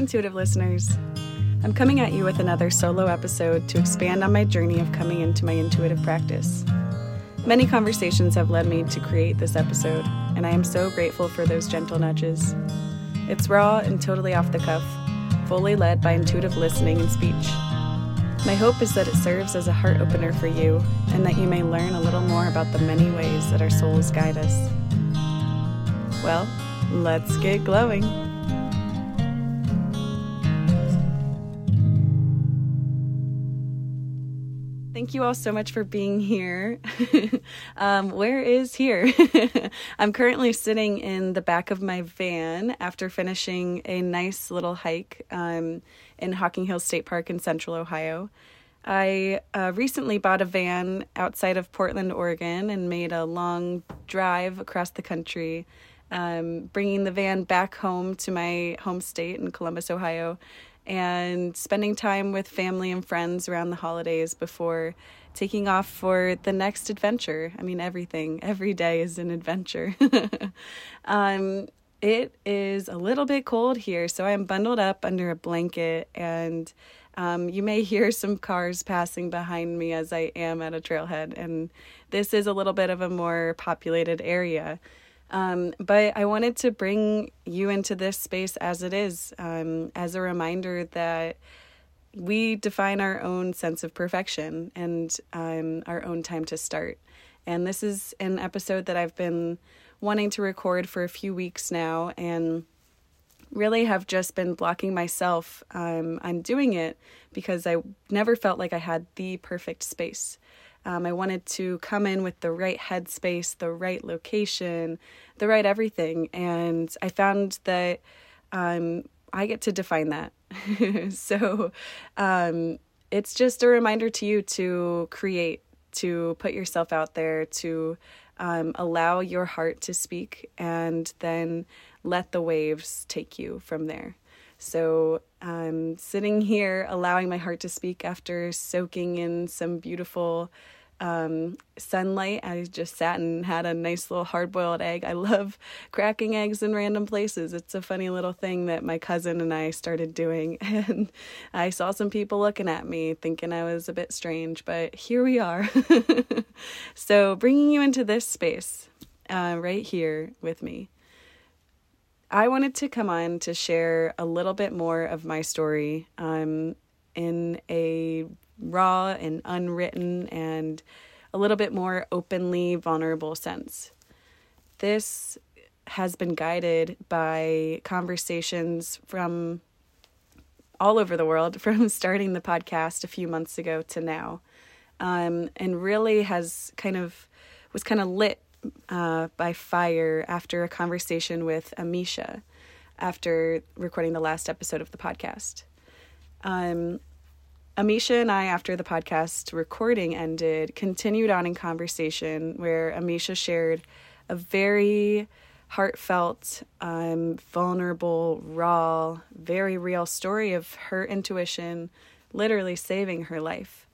intuitive listeners. I'm coming at you with another solo episode to expand on my journey of coming into my intuitive practice. Many conversations have led me to create this episode, and I am so grateful for those gentle nudges. It's raw and totally off the cuff, fully led by intuitive listening and speech. My hope is that it serves as a heart opener for you and that you may learn a little more about the many ways that our souls guide us. Well, let's get glowing. Thank you all so much for being here. um, where is here? I'm currently sitting in the back of my van after finishing a nice little hike um, in Hocking Hills State Park in central Ohio. I uh, recently bought a van outside of Portland, Oregon, and made a long drive across the country, um, bringing the van back home to my home state in Columbus, Ohio, and spending time with family and friends around the holidays before taking off for the next adventure. I mean, everything, every day is an adventure. um, it is a little bit cold here, so I am bundled up under a blanket, and um, you may hear some cars passing behind me as I am at a trailhead. And this is a little bit of a more populated area. Um, but I wanted to bring you into this space as it is, um, as a reminder that we define our own sense of perfection and um, our own time to start. And this is an episode that I've been wanting to record for a few weeks now and really have just been blocking myself um, on doing it because I never felt like I had the perfect space. Um, I wanted to come in with the right headspace, the right location, the right everything. And I found that um, I get to define that. so um, it's just a reminder to you to create, to put yourself out there, to um, allow your heart to speak, and then let the waves take you from there. So I'm sitting here allowing my heart to speak after soaking in some beautiful um, sunlight. I just sat and had a nice little hard boiled egg. I love cracking eggs in random places. It's a funny little thing that my cousin and I started doing. And I saw some people looking at me thinking I was a bit strange, but here we are. so, bringing you into this space uh, right here with me. I wanted to come on to share a little bit more of my story um, in a raw and unwritten and a little bit more openly vulnerable sense. This has been guided by conversations from all over the world, from starting the podcast a few months ago to now, um, and really has kind of was kind of lit uh, by fire after a conversation with Amisha after recording the last episode of the podcast. Um, Amisha and I, after the podcast recording ended, continued on in conversation where Amisha shared a very heartfelt, um, vulnerable, raw, very real story of her intuition literally saving her life.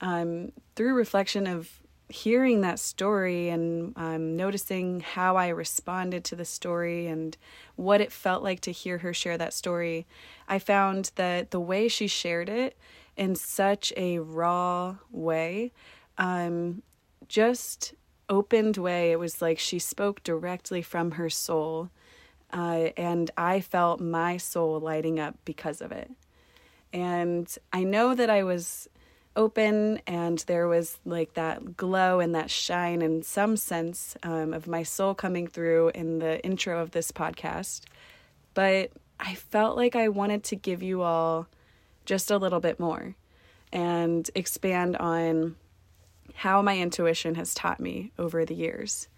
Um, through reflection of hearing that story and um, noticing how I responded to the story and what it felt like to hear her share that story, I found that the way she shared it in such a raw way, um, just opened way. It was like she spoke directly from her soul. Uh, and I felt my soul lighting up because of it. And I know that I was open and there was like that glow and that shine and some sense um, of my soul coming through in the intro of this podcast. But i felt like i wanted to give you all just a little bit more and expand on how my intuition has taught me over the years.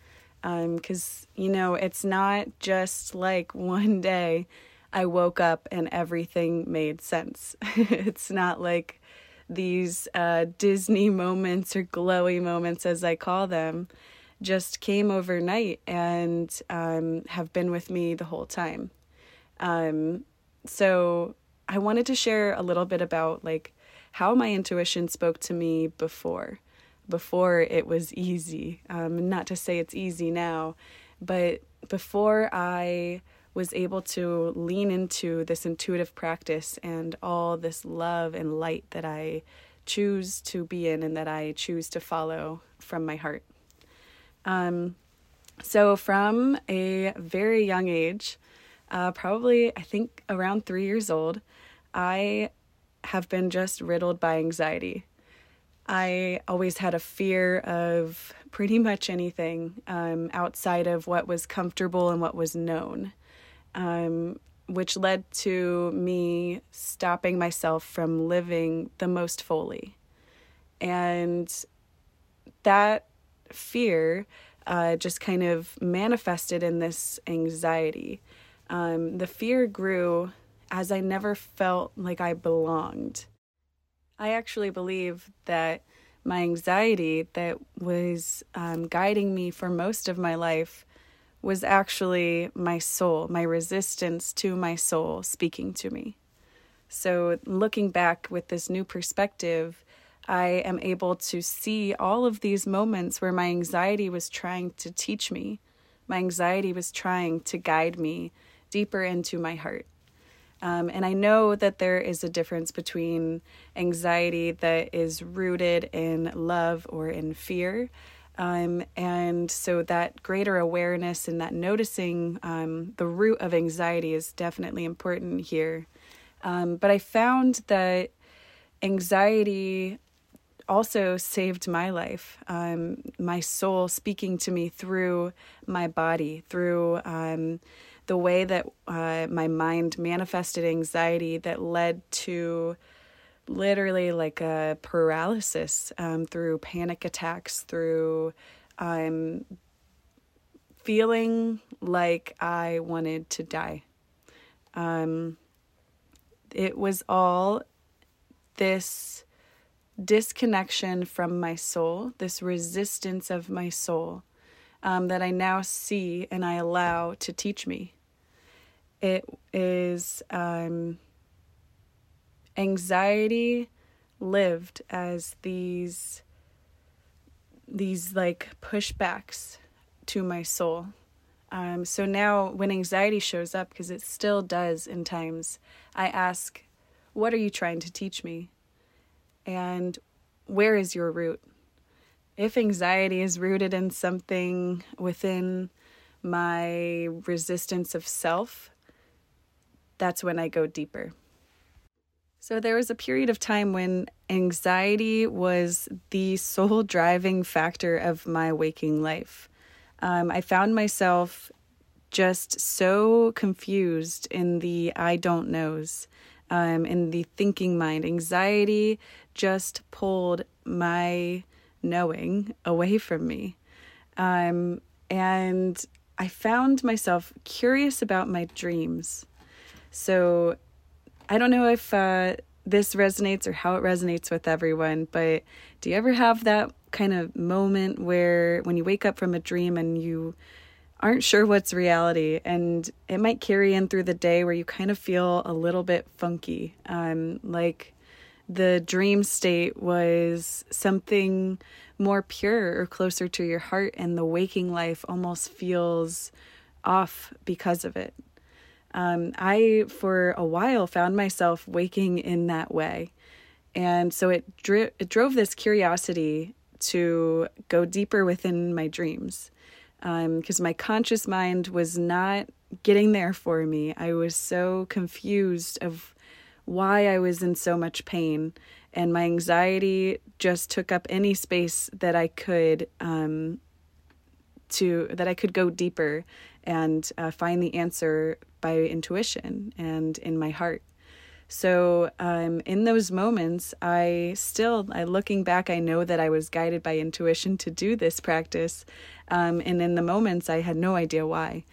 Because um, you know it's not just like one day i woke up and everything made sense. It's not like these uh, Disney moments or glowy moments, as I call them, just came overnight and um, have been with me the whole time. Um, so I wanted to share a little bit about like how my intuition spoke to me before, before it was easy. Um, not to say it's easy now, but before I was able to lean into this intuitive practice and all this love and light that I choose to be in and that I choose to follow from my heart. Um, so, from a very young age, uh, probably I think around three years old, I have been just riddled by anxiety. I always had a fear of pretty much anything um, outside of what was comfortable and what was known, um, which led to me stopping myself from living the most fully. And that fear uh, just kind of manifested in this anxiety. Um, the fear grew as I never felt like I belonged. I actually believe that my anxiety that was um, guiding me for most of my life was actually my soul, my resistance to my soul speaking to me. So, looking back with this new perspective, I am able to see all of these moments where my anxiety was trying to teach me. My anxiety was trying to guide me deeper into my heart. Um, and I know that there is a difference between anxiety that is rooted in love or in fear. Um, and so that greater awareness and that noticing um, the root of anxiety is definitely important here. Um, but I found that anxiety also saved my life. Um, my soul speaking to me through my body, through um, the way that uh, my mind manifested anxiety that led to literally like a paralysis um, through panic attacks, through um, feeling like I wanted to die. Um, it was all this disconnection from my soul, this resistance of my soul um, that I now see and I allow to teach me. It is um, anxiety lived as these these like pushbacks to my soul. Um, so now, when anxiety shows up, because it still does in times, I ask, What are you trying to teach me? And where is your root? if anxiety is rooted in something within my resistance of self, that's when I go deeper. So there was a period of time when anxiety was the sole driving factor of my waking life. Um, I found myself just so confused in the I don't knows, um, in the thinking mind. Anxiety just pulled my knowing away from me. Um, and I found myself curious about my dreams. So I don't know if uh, this resonates or how it resonates with everyone, but do you ever have that kind of moment where when you wake up from a dream and you aren't sure what's reality and it might carry in through the day where you kind of feel a little bit funky um, like the dream state was something more pure or closer to your heart, and the waking life almost feels off because of it. Um, I, for a while, found myself waking in that way. And so it, dri- it drove this curiosity to go deeper within my dreams because um, my conscious mind was not getting there for me. I was so confused of why I was in so much pain and my anxiety just took up any space that I could um, to that I could go deeper and uh, find the answer by intuition and in my heart. So um, in those moments, I still, I looking back, I know that I was guided by intuition to do this practice, um, and in the moments, I had no idea why.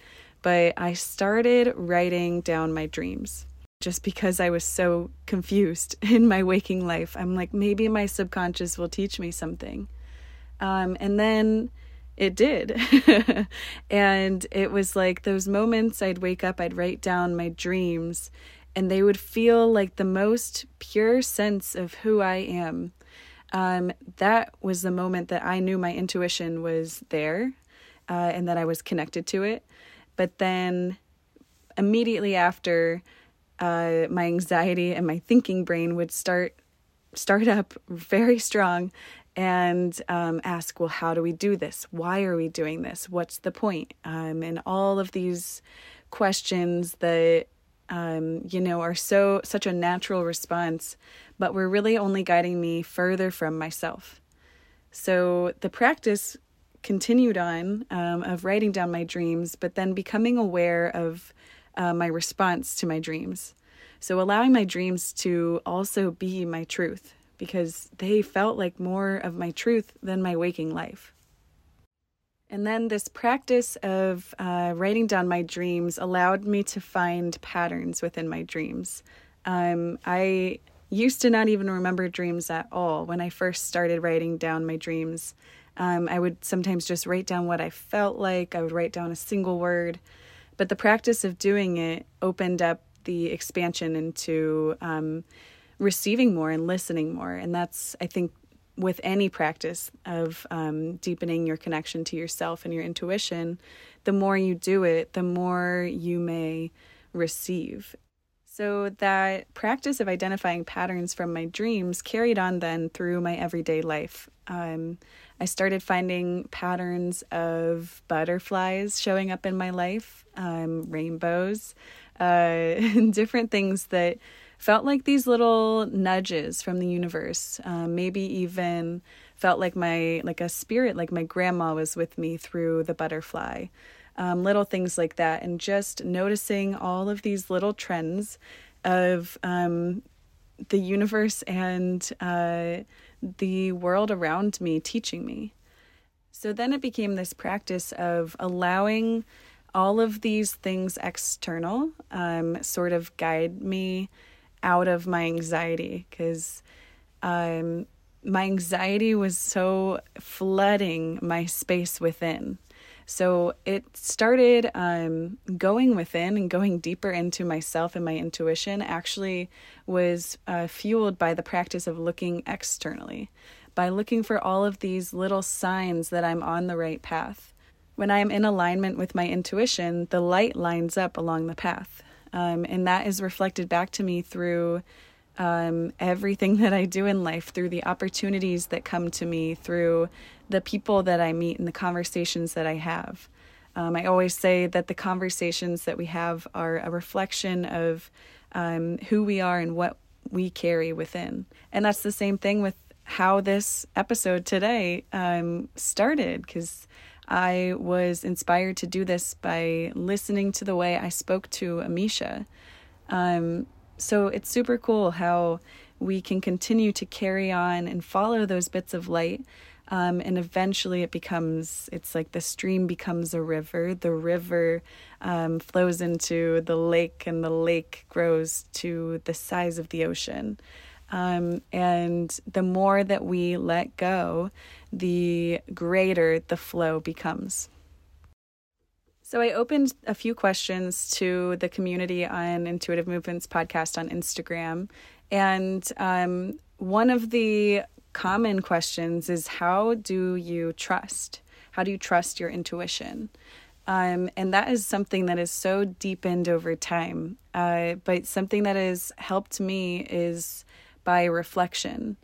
But I started writing down my dreams just because I was so confused in my waking life. I'm like, maybe my subconscious will teach me something. Um, and then it did. and it was like those moments I'd wake up, I'd write down my dreams, and they would feel like the most pure sense of who I am. Um, that was the moment that I knew my intuition was there uh, and that I was connected to it. But then immediately after, uh, my anxiety and my thinking brain would start start up very strong and um, ask, well, how do we do this? Why are we doing this? What's the point? Um, and all of these questions that um, you know are so such a natural response, but were really only guiding me further from myself. So the practice continued on um, of writing down my dreams, but then becoming aware of uh, my response to my dreams. So allowing my dreams to also be my truth because they felt like more of my truth than my waking life. And then this practice of uh, writing down my dreams allowed me to find patterns within my dreams. Um, I used to not even remember dreams at all when I first started writing down my dreams. Um, I would sometimes just write down what I felt like, I would write down a single word. But the practice of doing it opened up the expansion into um, receiving more and listening more. And that's, I think, with any practice of um, deepening your connection to yourself and your intuition, the more you do it, the more you may receive. So, that practice of identifying patterns from my dreams carried on then through my everyday life. Um, I started finding patterns of butterflies showing up in my life, um, rainbows, uh, different things that felt like these little nudges from the universe. Um, maybe even felt like my like a spirit, like my grandma was with me through the butterfly. Um, little things like that, and just noticing all of these little trends of um, the universe and uh, the world around me teaching me. So then it became this practice of allowing all of these things external um, sort of guide me out of my anxiety because um, my anxiety was so flooding my space within. So it started um, going within and going deeper into myself and my intuition, actually, was uh, fueled by the practice of looking externally, by looking for all of these little signs that I'm on the right path. When I am in alignment with my intuition, the light lines up along the path. Um, and that is reflected back to me through um, everything that I do in life, through the opportunities that come to me, through the people that I meet and the conversations that I have. Um, I always say that the conversations that we have are a reflection of um, who we are and what we carry within. And that's the same thing with how this episode today um, started, because I was inspired to do this by listening to the way I spoke to Amisha. Um, so it's super cool how we can continue to carry on and follow those bits of light. Um, and eventually it becomes, it's like the stream becomes a river. The river um, flows into the lake, and the lake grows to the size of the ocean. Um, and the more that we let go, the greater the flow becomes. So I opened a few questions to the community on Intuitive Movements podcast on Instagram. And um, one of the common questions is how do you trust? How do you trust your intuition? Um, and that is something that is so deepened over time. Uh, but something that has helped me is by reflection,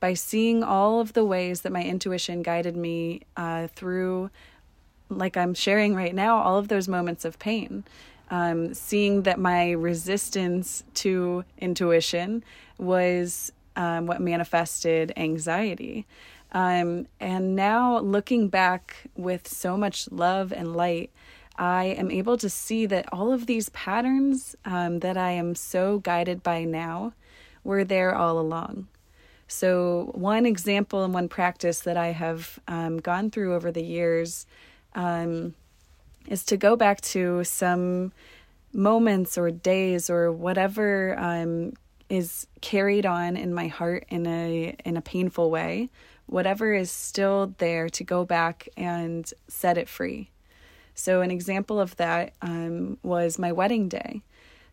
by seeing all of the ways that my intuition guided me uh, through, like I'm sharing right now, all of those moments of pain. Um, seeing that my resistance to intuition was um, what manifested anxiety. Um, and now, looking back with so much love and light, I am able to see that all of these patterns um, that I am so guided by now were there all along. So, one example and one practice that I have um, gone through over the years um, is to go back to some moments or days or whatever um, is carried on in my heart in a in a painful way. Whatever is still there to go back and set it free. So, an example of that um, was my wedding day.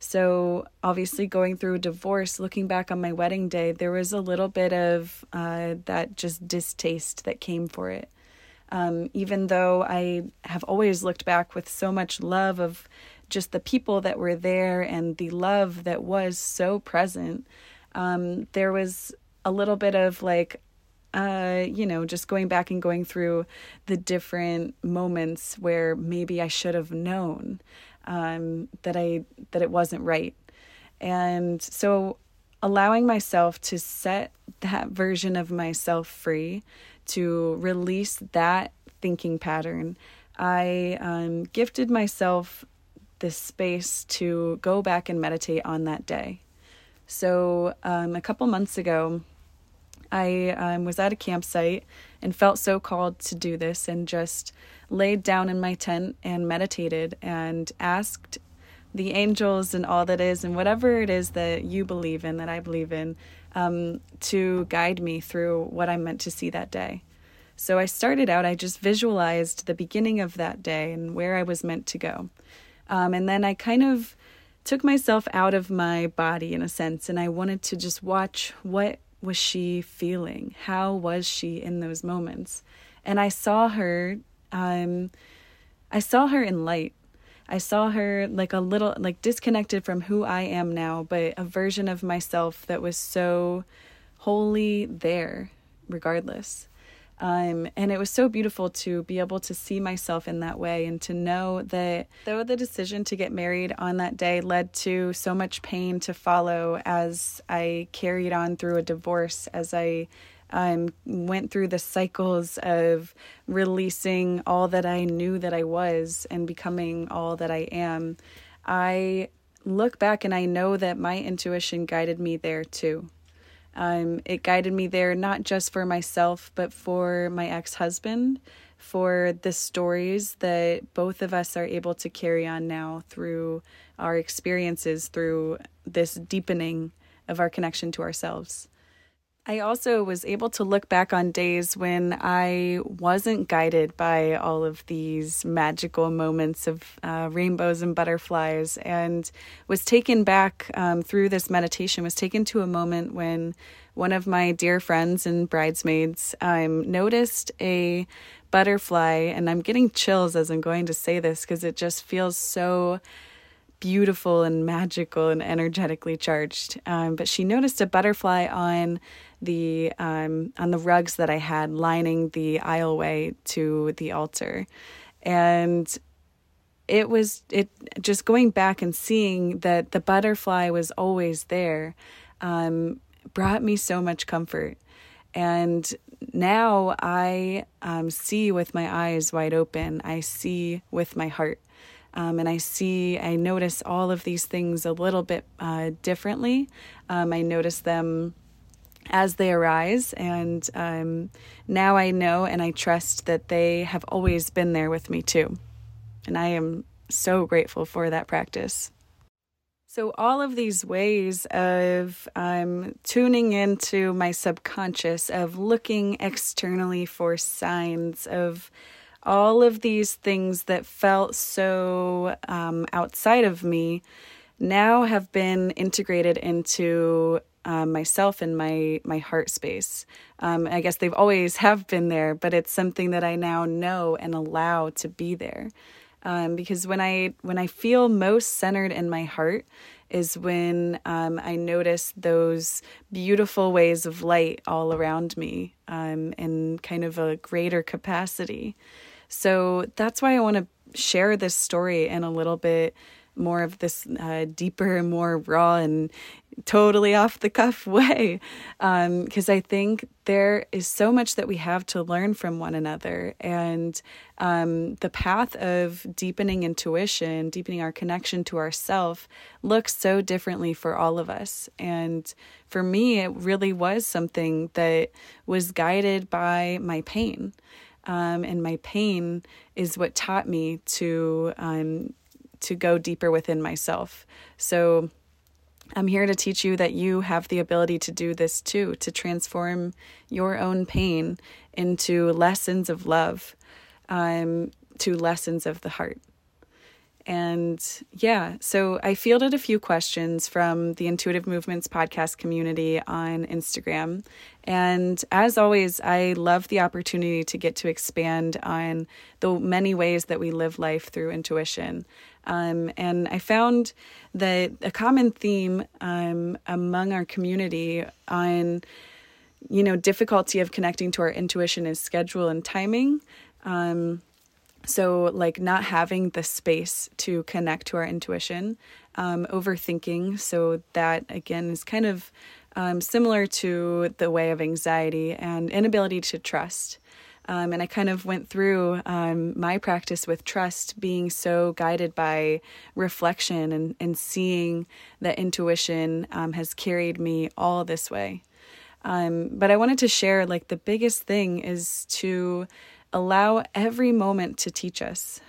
So, obviously, going through a divorce, looking back on my wedding day, there was a little bit of uh, that just distaste that came for it. Um, even though I have always looked back with so much love of just the people that were there and the love that was so present, um, there was a little bit of like, uh, you know, just going back and going through the different moments where maybe I should have known um, that I that it wasn't right, and so allowing myself to set that version of myself free, to release that thinking pattern, I um, gifted myself this space to go back and meditate on that day. So um, a couple months ago, I um, was at a campsite and felt so called to do this and just laid down in my tent and meditated and asked the angels and all that is and whatever it is that you believe in, that I believe in, um, to guide me through what I'm meant to see that day. So I started out, I just visualized the beginning of that day and where I was meant to go. Um, and then I kind of took myself out of my body in a sense and I wanted to just watch what was she feeling? How was she in those moments? And I saw her um I saw her in light. I saw her like a little like disconnected from who I am now, but a version of myself that was so wholly there regardless. Um, and it was so beautiful to be able to see myself in that way and to know that though the decision to get married on that day led to so much pain to follow as I carried on through a divorce, as I um, went through the cycles of releasing all that I knew that I was and becoming all that I am, I look back and I know that my intuition guided me there too. Um, it guided me there not just for myself, but for my ex husband, for the stories that both of us are able to carry on now through our experiences, through this deepening of our connection to ourselves. I also was able to look back on days when I wasn't guided by all of these magical moments of uh, rainbows and butterflies, and was taken back um, through this meditation, was taken to a moment when one of my dear friends and bridesmaids um, noticed a butterfly, and I'm getting chills as I'm going to say this because it just feels so beautiful and magical and energetically charged. Um, but she noticed a butterfly on the um, on the rugs that I had lining the aisleway to the altar, and it was it just going back and seeing that the butterfly was always there um, brought me so much comfort. And now I um, see with my eyes wide open. I see with my heart. Um, and I see, I notice all of these things a little bit uh, differently. Um, I notice them as they arise. And um, now I know and I trust that they have always been there with me too. And I am so grateful for that practice. So, all of these ways of um, tuning into my subconscious, of looking externally for signs, of all of these things that felt so um, outside of me now have been integrated into um, myself and my my heart space. Um, I guess they've always have been there, but it's something that I now know and allow to be there. Um, because when I when I feel most centered in my heart is when um, I notice those beautiful ways of light all around me um, in kind of a greater capacity. So that's why I want to share this story in a little bit more of this uh, deeper, and more raw, and totally off the cuff way. Because um, I think there is so much that we have to learn from one another. And um, the path of deepening intuition, deepening our connection to ourself, looks so differently for all of us. And for me, it really was something that was guided by my pain. Um, and my pain is what taught me to um, to go deeper within myself. So I'm here to teach you that you have the ability to do this too, to transform your own pain into lessons of love, um, to lessons of the heart. And yeah, so I fielded a few questions from the Intuitive Movements podcast community on Instagram. And as always, I love the opportunity to get to expand on the many ways that we live life through intuition. Um, and I found that a common theme um, among our community on, you know, difficulty of connecting to our intuition is schedule and timing. Um, so, like, not having the space to connect to our intuition, um, overthinking. So, that again is kind of um, similar to the way of anxiety and inability to trust. Um, and I kind of went through um, my practice with trust being so guided by reflection and, and seeing that intuition um, has carried me all this way. Um, but I wanted to share like the biggest thing is to allow every moment to teach us.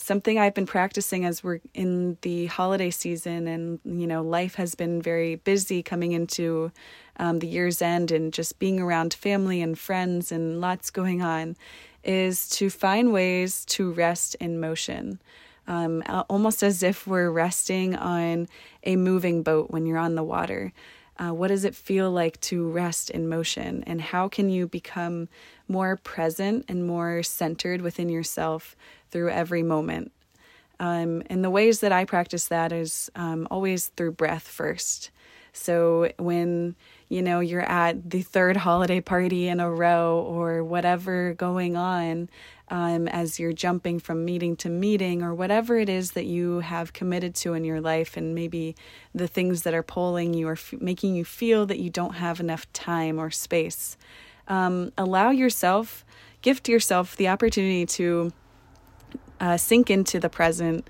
Something I've been practicing as we're in the holiday season, and you know, life has been very busy coming into um, the year's end, and just being around family and friends and lots going on, is to find ways to rest in motion. Um, almost as if we're resting on a moving boat when you're on the water. Uh, what does it feel like to rest in motion? And how can you become more present and more centered within yourself through every moment? Um, and the ways that I practice that is um, always through breath first. So when you know you're at the third holiday party in a row or whatever going on, um, as you're jumping from meeting to meeting or whatever it is that you have committed to in your life, and maybe the things that are pulling you or f- making you feel that you don't have enough time or space. Um, allow yourself, gift yourself the opportunity to uh, sink into the present,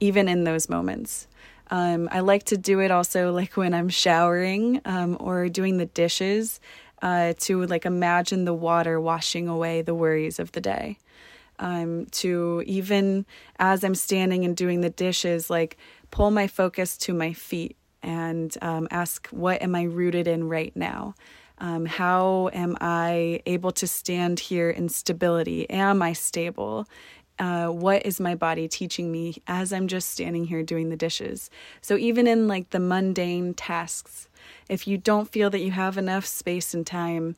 even in those moments. Um, I like to do it also like when I'm showering um, or doing the dishes uh, to like imagine the water washing away the worries of the day. Um, to even as I'm standing and doing the dishes, like pull my focus to my feet and um, ask, what am I rooted in right now? Um, how am I able to stand here in stability? Am I stable? Uh, what is my body teaching me as I'm just standing here doing the dishes? So, even in like the mundane tasks, if you don't feel that you have enough space and time,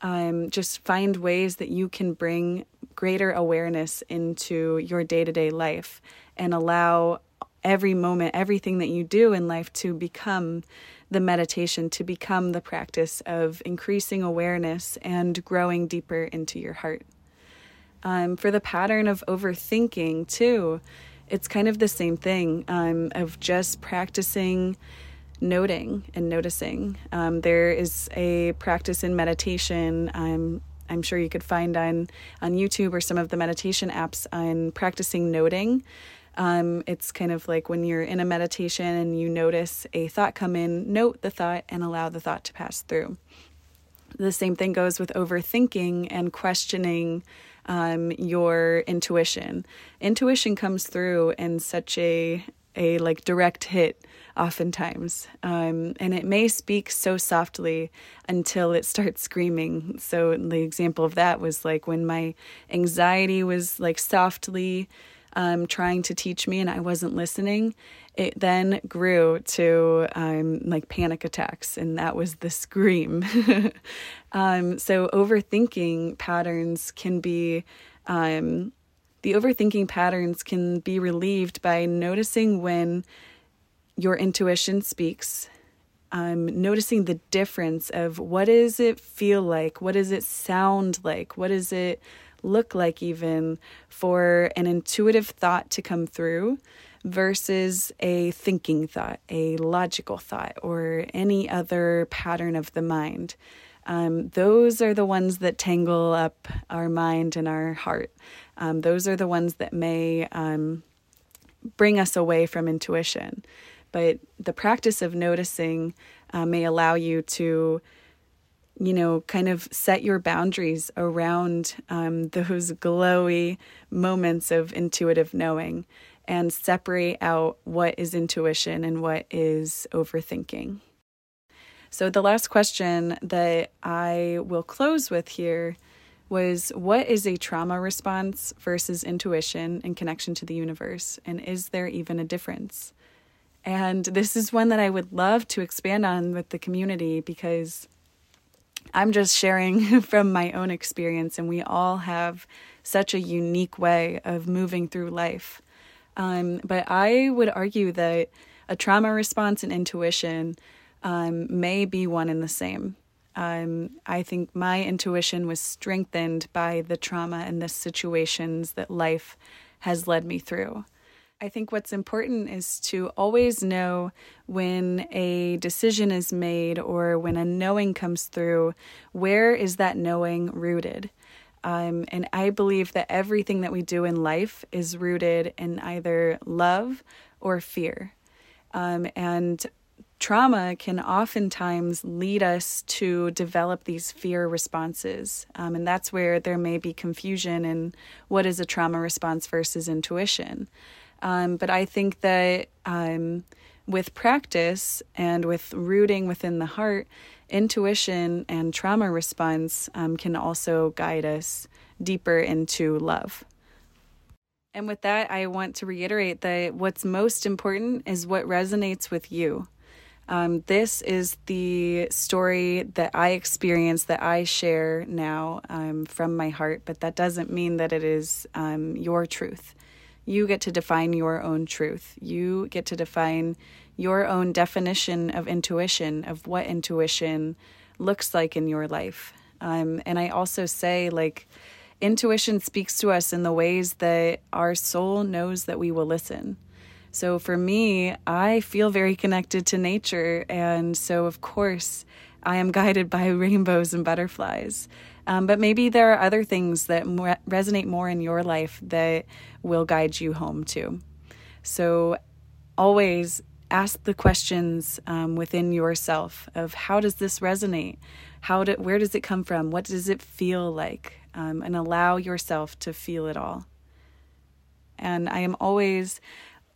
um, just find ways that you can bring greater awareness into your day to day life and allow every moment, everything that you do in life to become the meditation, to become the practice of increasing awareness and growing deeper into your heart. Um, for the pattern of overthinking, too, it's kind of the same thing um, of just practicing noting and noticing. Um, there is a practice in meditation. I'm I'm sure you could find on on YouTube or some of the meditation apps on practicing noting. Um, it's kind of like when you're in a meditation and you notice a thought come in, note the thought and allow the thought to pass through. The same thing goes with overthinking and questioning um, your intuition. Intuition comes through in such a a like direct hit oftentimes um, and it may speak so softly until it starts screaming so the example of that was like when my anxiety was like softly um, trying to teach me and i wasn't listening it then grew to um, like panic attacks and that was the scream. Um, so overthinking patterns can be um, the overthinking patterns can be relieved by noticing when your intuition speaks, um, noticing the difference of what does it feel like, what does it sound like, what does it look like, even for an intuitive thought to come through versus a thinking thought, a logical thought, or any other pattern of the mind. Um, those are the ones that tangle up our mind and our heart. Um, those are the ones that may um, bring us away from intuition. But the practice of noticing uh, may allow you to, you know, kind of set your boundaries around um, those glowy moments of intuitive knowing and separate out what is intuition and what is overthinking. So, the last question that I will close with here was what is a trauma response versus intuition and connection to the universe? And is there even a difference? And this is one that I would love to expand on with the community because I'm just sharing from my own experience, and we all have such a unique way of moving through life. Um, but I would argue that a trauma response and intuition um, may be one and the same. Um, I think my intuition was strengthened by the trauma and the situations that life has led me through. I think what's important is to always know when a decision is made or when a knowing comes through, where is that knowing rooted? Um, and I believe that everything that we do in life is rooted in either love or fear. Um, and trauma can oftentimes lead us to develop these fear responses. Um, and that's where there may be confusion in what is a trauma response versus intuition. Um, but I think that um, with practice and with rooting within the heart, intuition and trauma response um, can also guide us deeper into love. And with that, I want to reiterate that what's most important is what resonates with you. Um, this is the story that I experience that I share now um, from my heart, but that doesn't mean that it is um, your truth. You get to define your own truth. You get to define your own definition of intuition, of what intuition looks like in your life. Um, and I also say, like, intuition speaks to us in the ways that our soul knows that we will listen. So for me, I feel very connected to nature. And so, of course, I am guided by rainbows and butterflies. Um, but maybe there are other things that more, resonate more in your life that will guide you home too. So always ask the questions um, within yourself of how does this resonate? How do, where does it come from? What does it feel like? Um, and allow yourself to feel it all. And I am always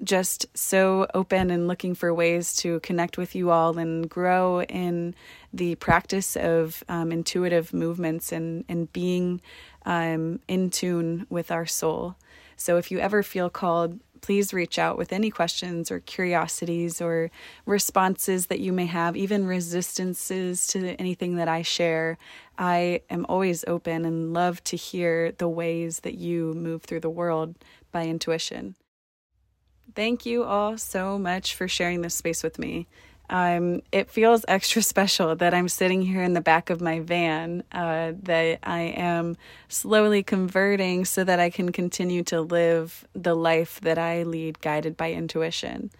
just so open and looking for ways to connect with you all and grow in the practice of um, intuitive movements and, and being um, in tune with our soul. So if you ever feel called, please reach out with any questions or curiosities or responses that you may have, even resistances to anything that I share. I am always open and love to hear the ways that you move through the world by intuition. Thank you all so much for sharing this space with me. Um, it feels extra special that I'm sitting here in the back of my van, uh, that I am slowly converting so that I can continue to live the life that I lead guided by intuition.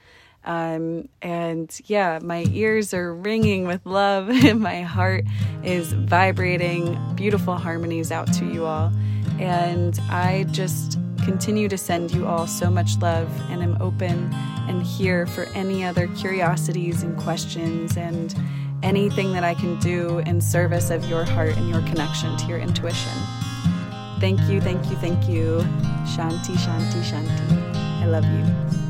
Um, and yeah, my ears are ringing with love, and my heart is vibrating beautiful harmonies out to you all. And I just continue to send you all so much love and am open and here for any other curiosities and questions and anything that I can do in service of your heart and your connection to your intuition. Thank you, thank you, thank you. Shanti, Shanti, Shanti. I love you.